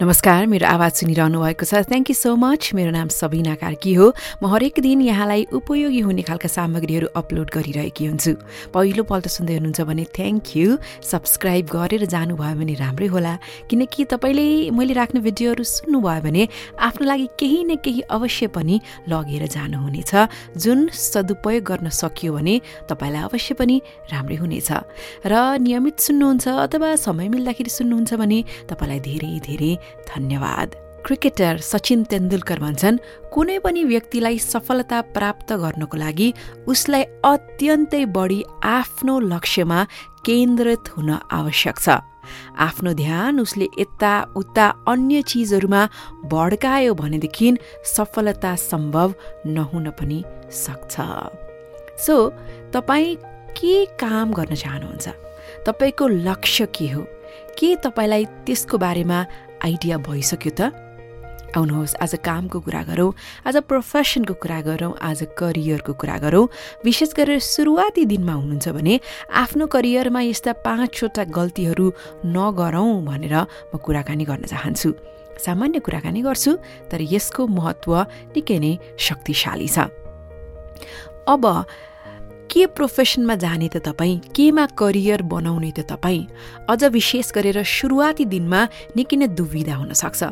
नमस्कार मेरो आवाज सुनिरहनु भएको छ। थ्याङ्क यू सो मच मेरो नाम सबिना कार्की हो। म हरेक दिन यहाँलाई उपयोगी हुने खालका सामग्रीहरू अपलोड गरिरहेकी हुन्छु। पहिलोपल्ट सुन्दै हुनुहुन्छ भने थ्याङ्क यू सब्सक्राइब गरेर जानुभयो भने राम्रै होला। किनकि तपाईँले मैले राख्ने भिडियोहरू सुन्नुभयो भने आफ्नो लागि केही न केही अवश्य पनि लगेर जानुहुनेछ। जुन सदुपयोग गर्न सकियो भने तपाईँलाई अवश्य पनि राम्रै हुनेछ। र नियमित सुन्नुहुन्छ अथवा समय मिल्दाखेरि सुन्नुहुन्छ भने तपाईँलाई धेरै धेरै धन्यवाद। क्रिकेटर सचिन तेन्दुलकर भन्छन् कुनै पनि व्यक्तिलाई सफलता प्राप्त गर्नको लागि उसलाई अत्यन्तै बढी आफ्नो लक्ष्यमा केन्द्रित हुन आवश्यक छ। आफ्नो ध्यान उसले यता उता अन्य चिजहरूमा भड्कायो भनेदेखि सफलता सम्भव नहुन पनि सक्छ। सो तपाईँ के काम गर्न चाहनुहुन्छ? तपाईँको लक्ष्य के हो? के तपाईँलाई त्यसको बारेमा आइडिया भइसक्यो त। आउनुहोस् आज कामको कुरा गरौँ आज प्रोफेसनको कुरा गरौँ आज करियरको कुरा गरौँ। विशेष गरेर सुरुवाती दिनमा हुनुहुन्छ भने आफ्नो करियरमा यस्ता पाँचवटा गल्तीहरू नगरौँ भनेर म कुराकानी गर्न चाहन्छु। सामान्य कुराकानी गर्छु तर यसको महत्त्व निकै नै शक्तिशाली छ। अब के प्रोफेसनमा जाने त तपाईँ? केमा करियर बनाउने त तपाईँ? अझ विशेष गरेर सुरुवाती दिनमा निकै नै दुविधा हुनसक्छ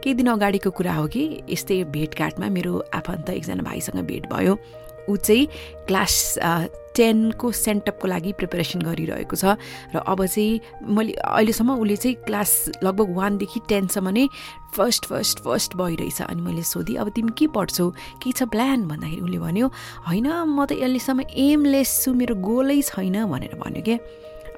केही दिन अगाडिको कुरा हो कि यस्तै भेटघाटमा मेरो आफन्त एकजना भाइसँग भेट भयो। ऊ चाहिँ क्लास टेनको सेन्टअपको लागि प्रिपेरेसन गरिरहेको छ। र अब चाहिँ मैले अहिलेसम्म उसले चाहिँ क्लास लगभग वानदेखि टेनसम्म नै फर्स्ट फर्स्ट फर्स्ट भइरहेछ अनि मैले सोधेँ अब तिमी के पढ्छौ? के छ प्लान? भन्दाखेरि उसले भन्यो होइन म त अहिलेसम्म एमलेस छु मेरो गोलै छैन भनेर भन्यो क्या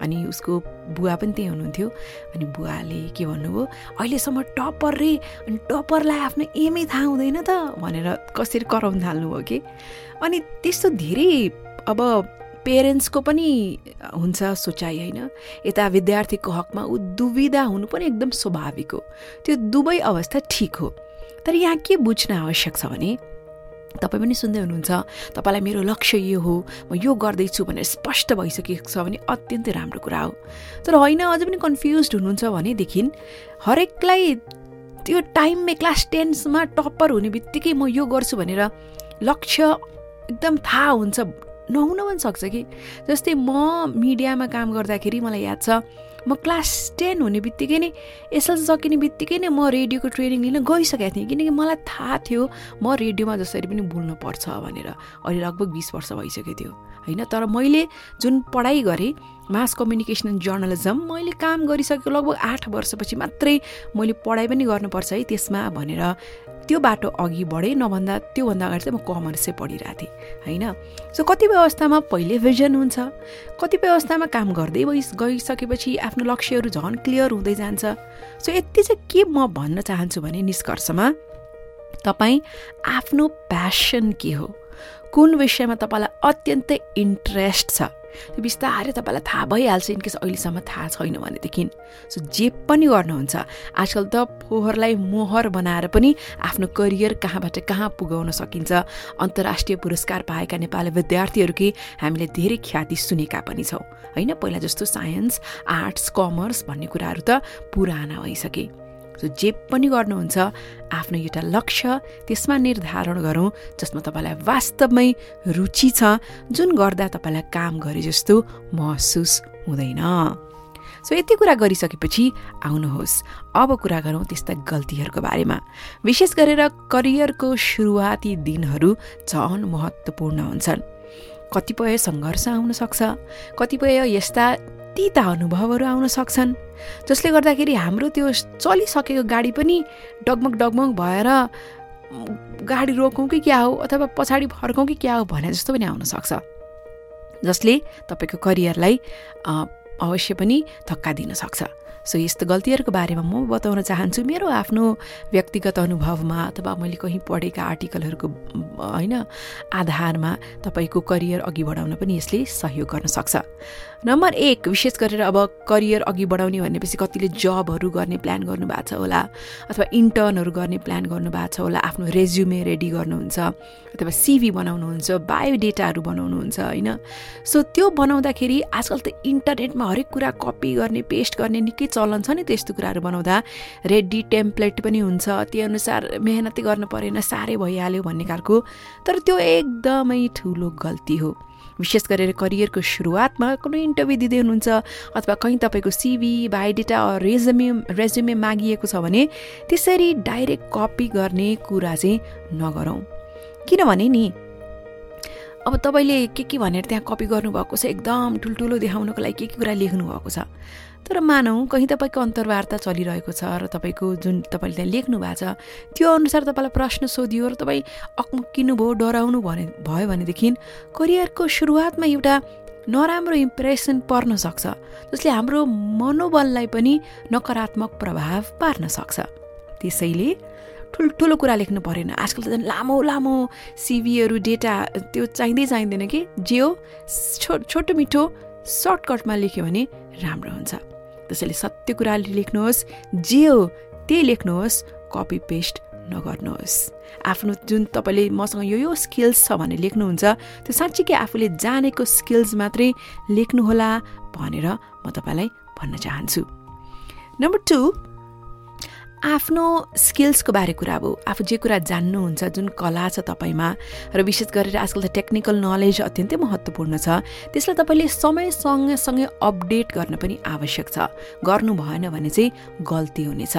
अनि उसको बुवा पनि त्यही हुनुहुन्थ्यो। अनि बुवाले के भन्नुभयो अहिलेसम्म टप्पर रे अनि टप्परलाई आफ्नो एमै थाहा हुँदैन त भनेर कसरी कराउनु थाल्नुभयो कि? अनि त्यस्तो धेरै अब पेरेन्ट्सको पनि हुन्छ सोचाइ होइन। यता विद्यार्थीको हकमा ऊ दुविधा हुनु पनि एकदम स्वाभाविक हो। त्यो दुवै अवस्था ठिक हो। तर यहाँ के बुझ्न आवश्यक छ भने तपाईँ पनि सुन्दै हुनुहुन्छ। तपाईँलाई मेरो लक्ष्य यो हो। म यो गर्दैछु भनेर स्पष्ट भइसकेको छ भने अत्यन्तै राम्रो कुरा हो। तर होइन अझै पनि कन्फ्युज हुनुहुन्छ भनेदेखि हरेकलाई त्यो टाइममै क्लास टेन्समा टप्पर हुने बित्तिकै म यो गर्छु भनेर लक्ष्य एकदम थाहा हुन्छ नहुन पनि सक्छ कि। जस्तै म मिडियामा काम गर्दाखेरि मलाई याद छ म क्लास टेन हुने बित्तिकै नै एसएलसी सकिने बित्तिकै नै म रेडियोको ट्रेनिङ लिन गइसकेको थिएँ। किनकि मलाई थाहा थियो म रेडियोमा जसरी पनि बोल्नु पर्छ भनेर। अहिले लगभग बिस वर्ष भइसकेको थियो होइन? तर मैले जुन पढाइ गरेँ मास कम्युनिकेसन एन्ड जर्नलिजम मैले काम गरिसकेको लगभग आठ वर्षपछि मात्रै मैले पढाइ पनि गर्नुपर्छ है त्यसमा भनेर त्यो बाटो अघि बढेँ नभन्दा त्योभन्दा अगाडि चाहिँ म कमर्सै पढिरहेको थिएँ होइन? सो कतिपय अवस्थामा पहिले भिजन हुन्छ कतिपय अवस्थामा काम गर्दै गइसकेपछि आफ्नो लक्ष्यहरू झन् क्लियर हुँदै जान्छ। सो यति चाहिँ के म भन्न चाहन्छु भने निष्कर्षमा तपाईँ आफ्नो प्यासन के हो? कुन विषयमा तपाईँलाई अत्यन्तै इन्ट्रेस्ट छ? त्यो बिस्तारै तपाईँलाई थाहा भइहाल्छ इनकेस अहिलेसम्म थाहा छैन भनेदेखि। सो जे पनि गर्नुहुन्छ आजकल त फोहोरलाई मोहर बनाएर पनि आफ्नो करियर कहाँबाट कहाँ पुगाउन सकिन्छ। अन्तर्राष्ट्रिय पुरस्कार पाएका नेपाली विद्यार्थीहरूकै हामीले धेरै ख्याति सुनेका पनि छौँ। होइन पहिला जस्तो साइन्स आर्ट्स कमर्स भन्ने कुराहरू त पुराना भइसके। सो जे पनि गर्नुहुन्छ आफ्नो एउटा लक्ष्य त्यसमा निर्धारण गरौँ जसमा तपाईँलाई वास्तवमै रुचि छ जुन गर्दा तपाईँलाई काम गरे जस्तो महसुस हुँदैन। सो यति कुरा गरिसकेपछि आउनुहोस्। अब कुरा गरौँ त्यस्ता गल्तीहरूको बारेमा। विशेष गरेर करियरको सुरुवाती दिनहरू झन महत्त्वपूर्ण हुन्छन्। कतिपय सङ्घर्ष आउन सक्छ कतिपय यस्ता तिता अनुभवहरू आउन सक्छन् जसले गर्दाखेरि हाम्रो त्यो चलिसकेको गाडी पनि डगमग डगमग भएर गाडी रोकौँ कि क्या हो अथवा पछाडि फर्कौँ कि क्या हो भने जस्तो पनि आउनसक्छ जसले तपाईँको करियरलाई अवश्य पनि धक्का दिन सक्छ। सो यस्तो गल्तीहरूको बारेमा म बताउन चाहन्छु। मेरो आफ्नो व्यक्तिगत अनुभवमा अथवा मैले कहीँ पढेका आर्टिकलहरूको होइन आधारमा तपाईँको करियर अघि बढाउन पनि यसले सहयोग गर्न सक्छ। नम्बर एक विशेष गरेर अब करियर अघि बढाउने भनेपछि कतिले जबहरू गर्ने प्लान गर्नुभएको छ होला अथवा इन्टर्नहरू गर्ने प्लान गर्नुभएको छ होला आफ्नो रेज्युमे रेडी गर्नुहुन्छ अथवा सिभी बनाउनुहुन्छ बायोडेटाहरू बनाउनुहुन्छ होइन। सो त्यो बनाउँदाखेरि आजकल त इन्टरनेटमा हरेक कुरा कपी गर्ने पेस्ट गर्ने निकै चलन छ नि त्यस्तो कुराहरू बनाउँदा? रेडी टेम्प्लेट पनि हुन्छ। त्यो अनुसार मेहनतै गर्नु परेन साह्रै भइहाल्यो भन्ने खालको। तर त्यो एकदमै ठुलो गल्ती हो। विशेष गरेर करियरको सुरुवातमा कुनै इन्टरभ्यू दिँदै हुनुहुन्छ अथवा कहीँ तपाईँको सिभी बायोडेटा रेजमे रेज्युमे मागिएको छ भने त्यसरी डाइरेक्ट कपी गर्ने कुरा चाहिँ नगरौँ। किनभने नि अब तपाईँले के के भनेर त्यहाँ कपी गर्नुभएको छ? एकदम ठुल्ठुलो देखाउनको लागि के के कुरा लेख्नु भएको छ? तर मानौँ कहीँ तपाईँको अन्तर्वार्ता चलिरहेको छ र तपाईँको जुन तपाईँले त्यहाँ लेख्नु भएको छ त्यो अनुसार तपाईँलाई प्रश्न सोधियो र तपाईँ अक्किनु भयो डराउनु भने भयो भनेदेखि करियरको सुरुवातमा एउटा नराम्रो इम्प्रेसन पर्न सक्छ जसले हाम्रो मनोबललाई पनि नकारात्मक प्रभाव पार्न सक्छ। त्यसैले ठुल्ठुलो कुरा लेख्नु परेन। आजकल त झन् लामो लामो सिभीहरू डेटा त्यो चाहिँदै चाहिँदैन कि? जे हो छो छोटो मिठो सर्टकटमा लेख्यो भने राम्रो हुन्छ। त्यसैले सत्य कुरा लेख्नुहोस्। जे हो त्यही लेख्नुहोस्। कपी पेस्ट नगर्नुहोस्। आफ्नो जुन तपाईँले मसँग यो यो स्किल्स छ भने लेख्नुहुन्छ त्यो साँच्चीकै आफूले जानेको स्किल्स मात्रै लेख्नुहोला भनेर म तपाईँलाई भन्न चाहन्छु। नम्बर टू आफ्नो स्किल्सको बारे कुरा अब आफू जे कुरा जान्नुहुन्छ जुन कला छ तपाईँमा र विशेष गरेर आजकल त टेक्निकल नलेज अत्यन्तै महत्त्वपूर्ण छ त्यसलाई तपाईँले समय सँगसँगै अपडेट गर्न पनि आवश्यक छ। गर्नु भएन भने चाहिँ गल्ती हुनेछ।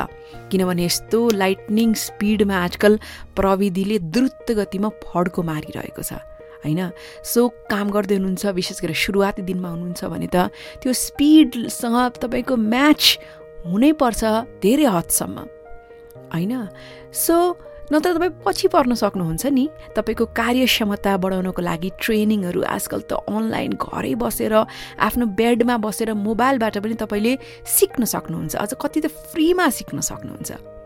किनभने यस्तो लाइटनिङ स्पिडमा आजकल प्रविधिले द्रुत गतिमा फड्को मारिरहेको छ होइन? सो काम गर्दै हुनुहुन्छ विशेष गरेर सुरुवाती दिनमा हुनुहुन्छ भने त त्यो स्पिडसँग तपाईँको म्याच हुनैपर्छ धेरै हदसम्म। होइन? सो नत्र तपाईँ पछि पर्न सक्नुहुन्छ नि। तपाईँको कार्यक्षमता बढाउनको लागि ट्रेनिङहरू आजकल त अनलाइन घरै बसेर आफ्नो बेडमा बसेर मोबाइलबाट पनि तपाईँले सिक्न सक्नुहुन्छ। अझ कति त फ्रीमा सिक्न सक्नुहुन्छ।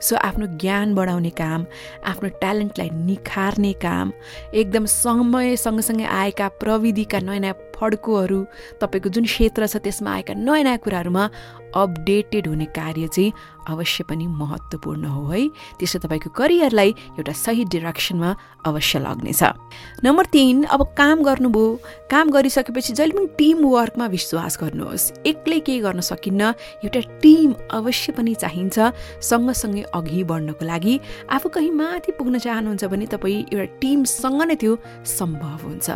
सो आफ्नो ज्ञान बढाउने काम आफ्नो ट्यालेन्टलाई निखार्ने काम एकदम समय सँगसँगै आएका प्रविधिका नयाँ नयाँ फड्कोहरू तपाईँको जुन क्षेत्र छ त्यसमा आएका नयाँ नयाँ कुराहरूमा अपडेटेड हुने कार्य चाहिँ अवश्य पनि महत्त्वपूर्ण हो है। त्यसो तपाईँको करियरलाई एउटा सही डिरेक्सनमा अवश्य लाग्नेछ। नम्बर तिन अब काम गर्नुभयो। काम गरिसकेपछि जहिले पनि टिम वर्कमा विश्वास गर्नुहोस्। एक्लै केही गर्न सकिन्न। एउटा टिम अवश्य पनि चाहिन्छ। सँगसँगै अघि बढ्नको लागि। आफू कहीँ माथि पुग्न चाहनुहुन्छ भने तपाईँ एउटा टिमसँग नै त्यो सम्भव हुन्छ।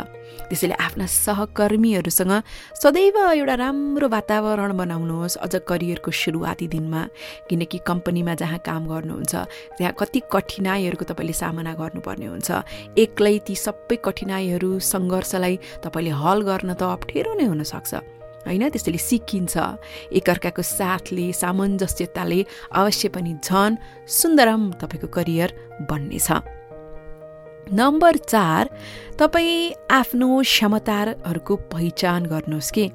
त्यसैले आफ्ना सहकर्मीहरूसँग सदैव एउटा राम्रो वातावरण बनाउनुहोस् अझ करियरको सुरुवाती दिनमा। किनकि कम्पनीमा जहाँ काम गर्नुहुन्छ त्यहाँ कति कठिनाइहरूको तपाईँले सामना गर्नुपर्ने हुन्छ। एक्लै ती सबै कठिनाइहरू सङ्घर्षलाई तपाईँले हल गर्न त अप्ठ्यारो नै हुनसक्छ। होइन? त्यसैले सिकिन्छ। एकअर्काको साथले सामञ्जस्यताले अवश्य पनि झन सुन्दरम तपाईँको करियर बन्नेछ। नम्बर चार तपाईँ आफ्नो क्षमताहरूको पहिचान गर्नुहोस् कि।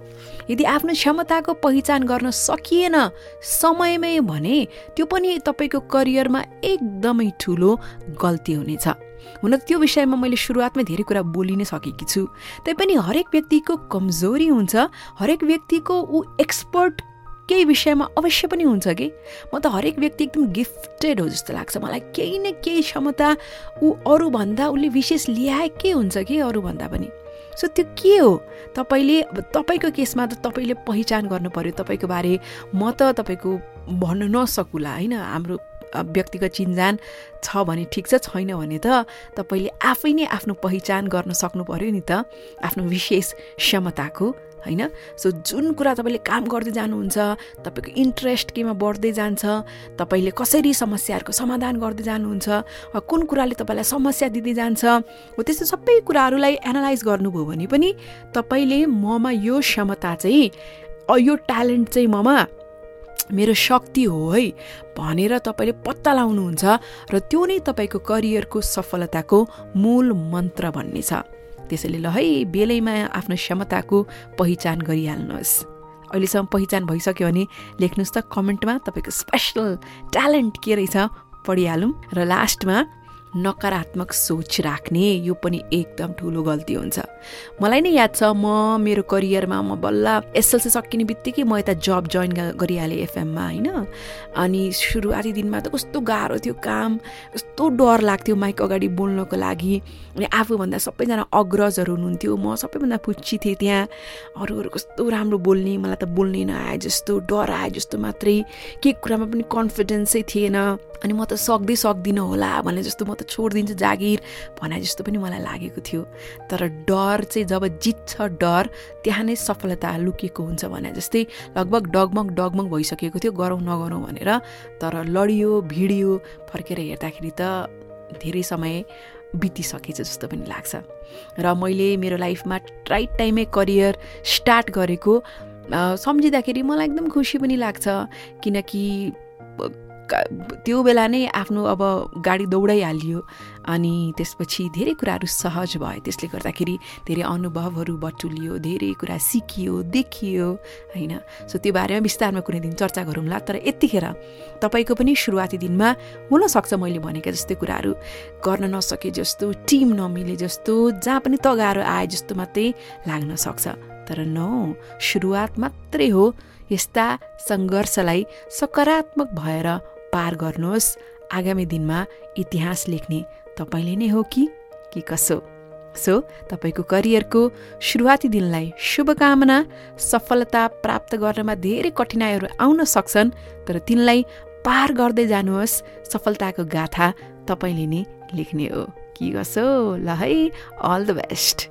यदि आफ्नो क्षमताको पहिचान गर्न सकिएन समयमै भने त्यो पनि तपाईँको करियरमा एकदमै ठुलो गल्ती हुनेछ। हुन त त्यो विषयमा मैले सुरुवातमै धेरै कुरा बोलि नै सकेकी छु। तैपनि हरेक व्यक्तिको कमजोरी हुन्छ हरेक व्यक्तिको ऊ एक्सपर्ट केही विषयमा अवश्य पनि हुन्छ कि? म त हरेक व्यक्ति एकदम गिफ्टेड हो जस्तो लाग्छ मलाई। केही न केही क्षमता ऊ अरूभन्दा उसले विशेष ल्याए के हुन्छ कि अरूभन्दा पनि। सो त्यो के हो? तपाईँले तपाईँको केसमा त तपाईँले पहिचान गर्नु पऱ्यो तपाईँको बारे। म त तपाईँको भन्न नसकुला होइन? हाम्रो व्यक्तिगत चिन्जान छ भने ठिक छ छैन भने त तपाईँले आफै नै आफ्नो पहिचान गर्न सक्नु पऱ्यो नि त। आफ्नो विशेष क्षमताको। होइन? सो जुन कुरा तपाईँले काम गर्दै जानुहुन्छ तपाईँको इन्ट्रेस्ट केमा बढ्दै जान्छ तपाईँले कसरी समस्याहरूको समाधान गर्दै जानुहुन्छ कुन कुराले तपाईँलाई समस्या दिँदै जान्छ हो त्यस्तो सबै कुराहरूलाई एनालाइज गर्नुभयो भने पनि तपाईँले ममा यो क्षमता चाहिँ यो ट्यालेन्ट चाहिँ ममा मेरो शक्ति हो है भनेर तपाईँले पत्ता लगाउनुहुन्छ र त्यो नै तपाईँको करियरको सफलताको मूल मन्त्र भन्ने छ त्यसैले ल है बेलैमा आफ्नो क्षमताको पहिचान गरिहाल्नुहोस्। अहिलेसम्म पहिचान भइसक्यो भने लेख्नुहोस् त कमेन्टमा तपाईँको स्पेसल ट्यालेन्ट के रहेछ पढिहालौँ। र लास्टमा नकारात्मक सोच राख्ने यो पनि एकदम ठुलो गल्ती हुन्छ। मलाई नै याद छ म मेरो करियरमा म बल्ल एसएलसी सकिने बित्तिकै म यता जब जोइन गरिहालेँ एफएममा होइन? अनि सुरुवाती दिनमा त कस्तो गाह्रो थियो काम कस्तो डर लाग्थ्यो माइक अगाडि बोल्नको लागि। अनि आफूभन्दा सबैजना अग्रजहरू हुनुहुन्थ्यो म सबैभन्दा पुच्ची थिएँ त्यहाँ। अरूहरू कस्तो राम्रो बोल्ने मलाई त बोल्ने नआए जस्तो डर आए जस्तो मात्रै। के कुरामा पनि कन्फिडेन्सै थिएन। अनि म त सक्दै सक्दिनँ होला भने जस्तो म त छोडिदिन्छु जागिर भने जस्तो पनि मलाई लागेको थियो। तर डर चाहिँ जब जित्छ डर त्यहाँ नै सफलता लुकेको हुन्छ भने जस्तै लगभग डगमग डगमग भइसकेको थियो गरौँ नगरौँ भनेर। तर लडियो भिडियो फर्केर हेर्दाखेरि त धेरै समय बितिसकेछ जस्तो पनि लाग्छ। र मैले मेरो लाइफमा राइट टाइममै करियर स्टार्ट गरेको सम्झिँदाखेरि मलाई एकदम खुसी पनि लाग्छ। किनकि त्यो बेला नै आफ्नो अब गाडी दौडाइहालियो अनि त्यसपछि धेरै कुराहरू सहज भयो त्यसले गर्दाखेरि धेरै अनुभवहरू बटुलियो धेरै कुरा सिकियो देखियो होइन? सो त्यो बारेमा विस्तारमा कुनै दिन चर्चा गरौँला तर यतिखेर तपाईँको पनि सुरुवाती दिनमा हुनसक्छ मैले भनेका जस्तै कुराहरू गर्न नसके जस्तो टिम नमिले जस्तो जहाँ पनि तगारो आए जस्तो मात्रै लाग्न सक्छ। तर न सुरुवात मात्रै हो यस्ता सङ्घर्षलाई सकारात्मक भएर पार गर्नुहोस्। आगामी दिनमा इतिहास लेख्ने तपाईँले नै हो कि? कि कसो? सो तपाईँको करियरको सुरुवाती दिनलाई शुभकामना सफलता प्राप्त गर्नमा धेरै कठिनाइहरू आउन सक्छन् तर तिनलाई पार गर्दै जानुहोस्। सफलताको गाथा तपाईँले नै लेख्ने हो। कि कसो? ल है अल द बेस्ट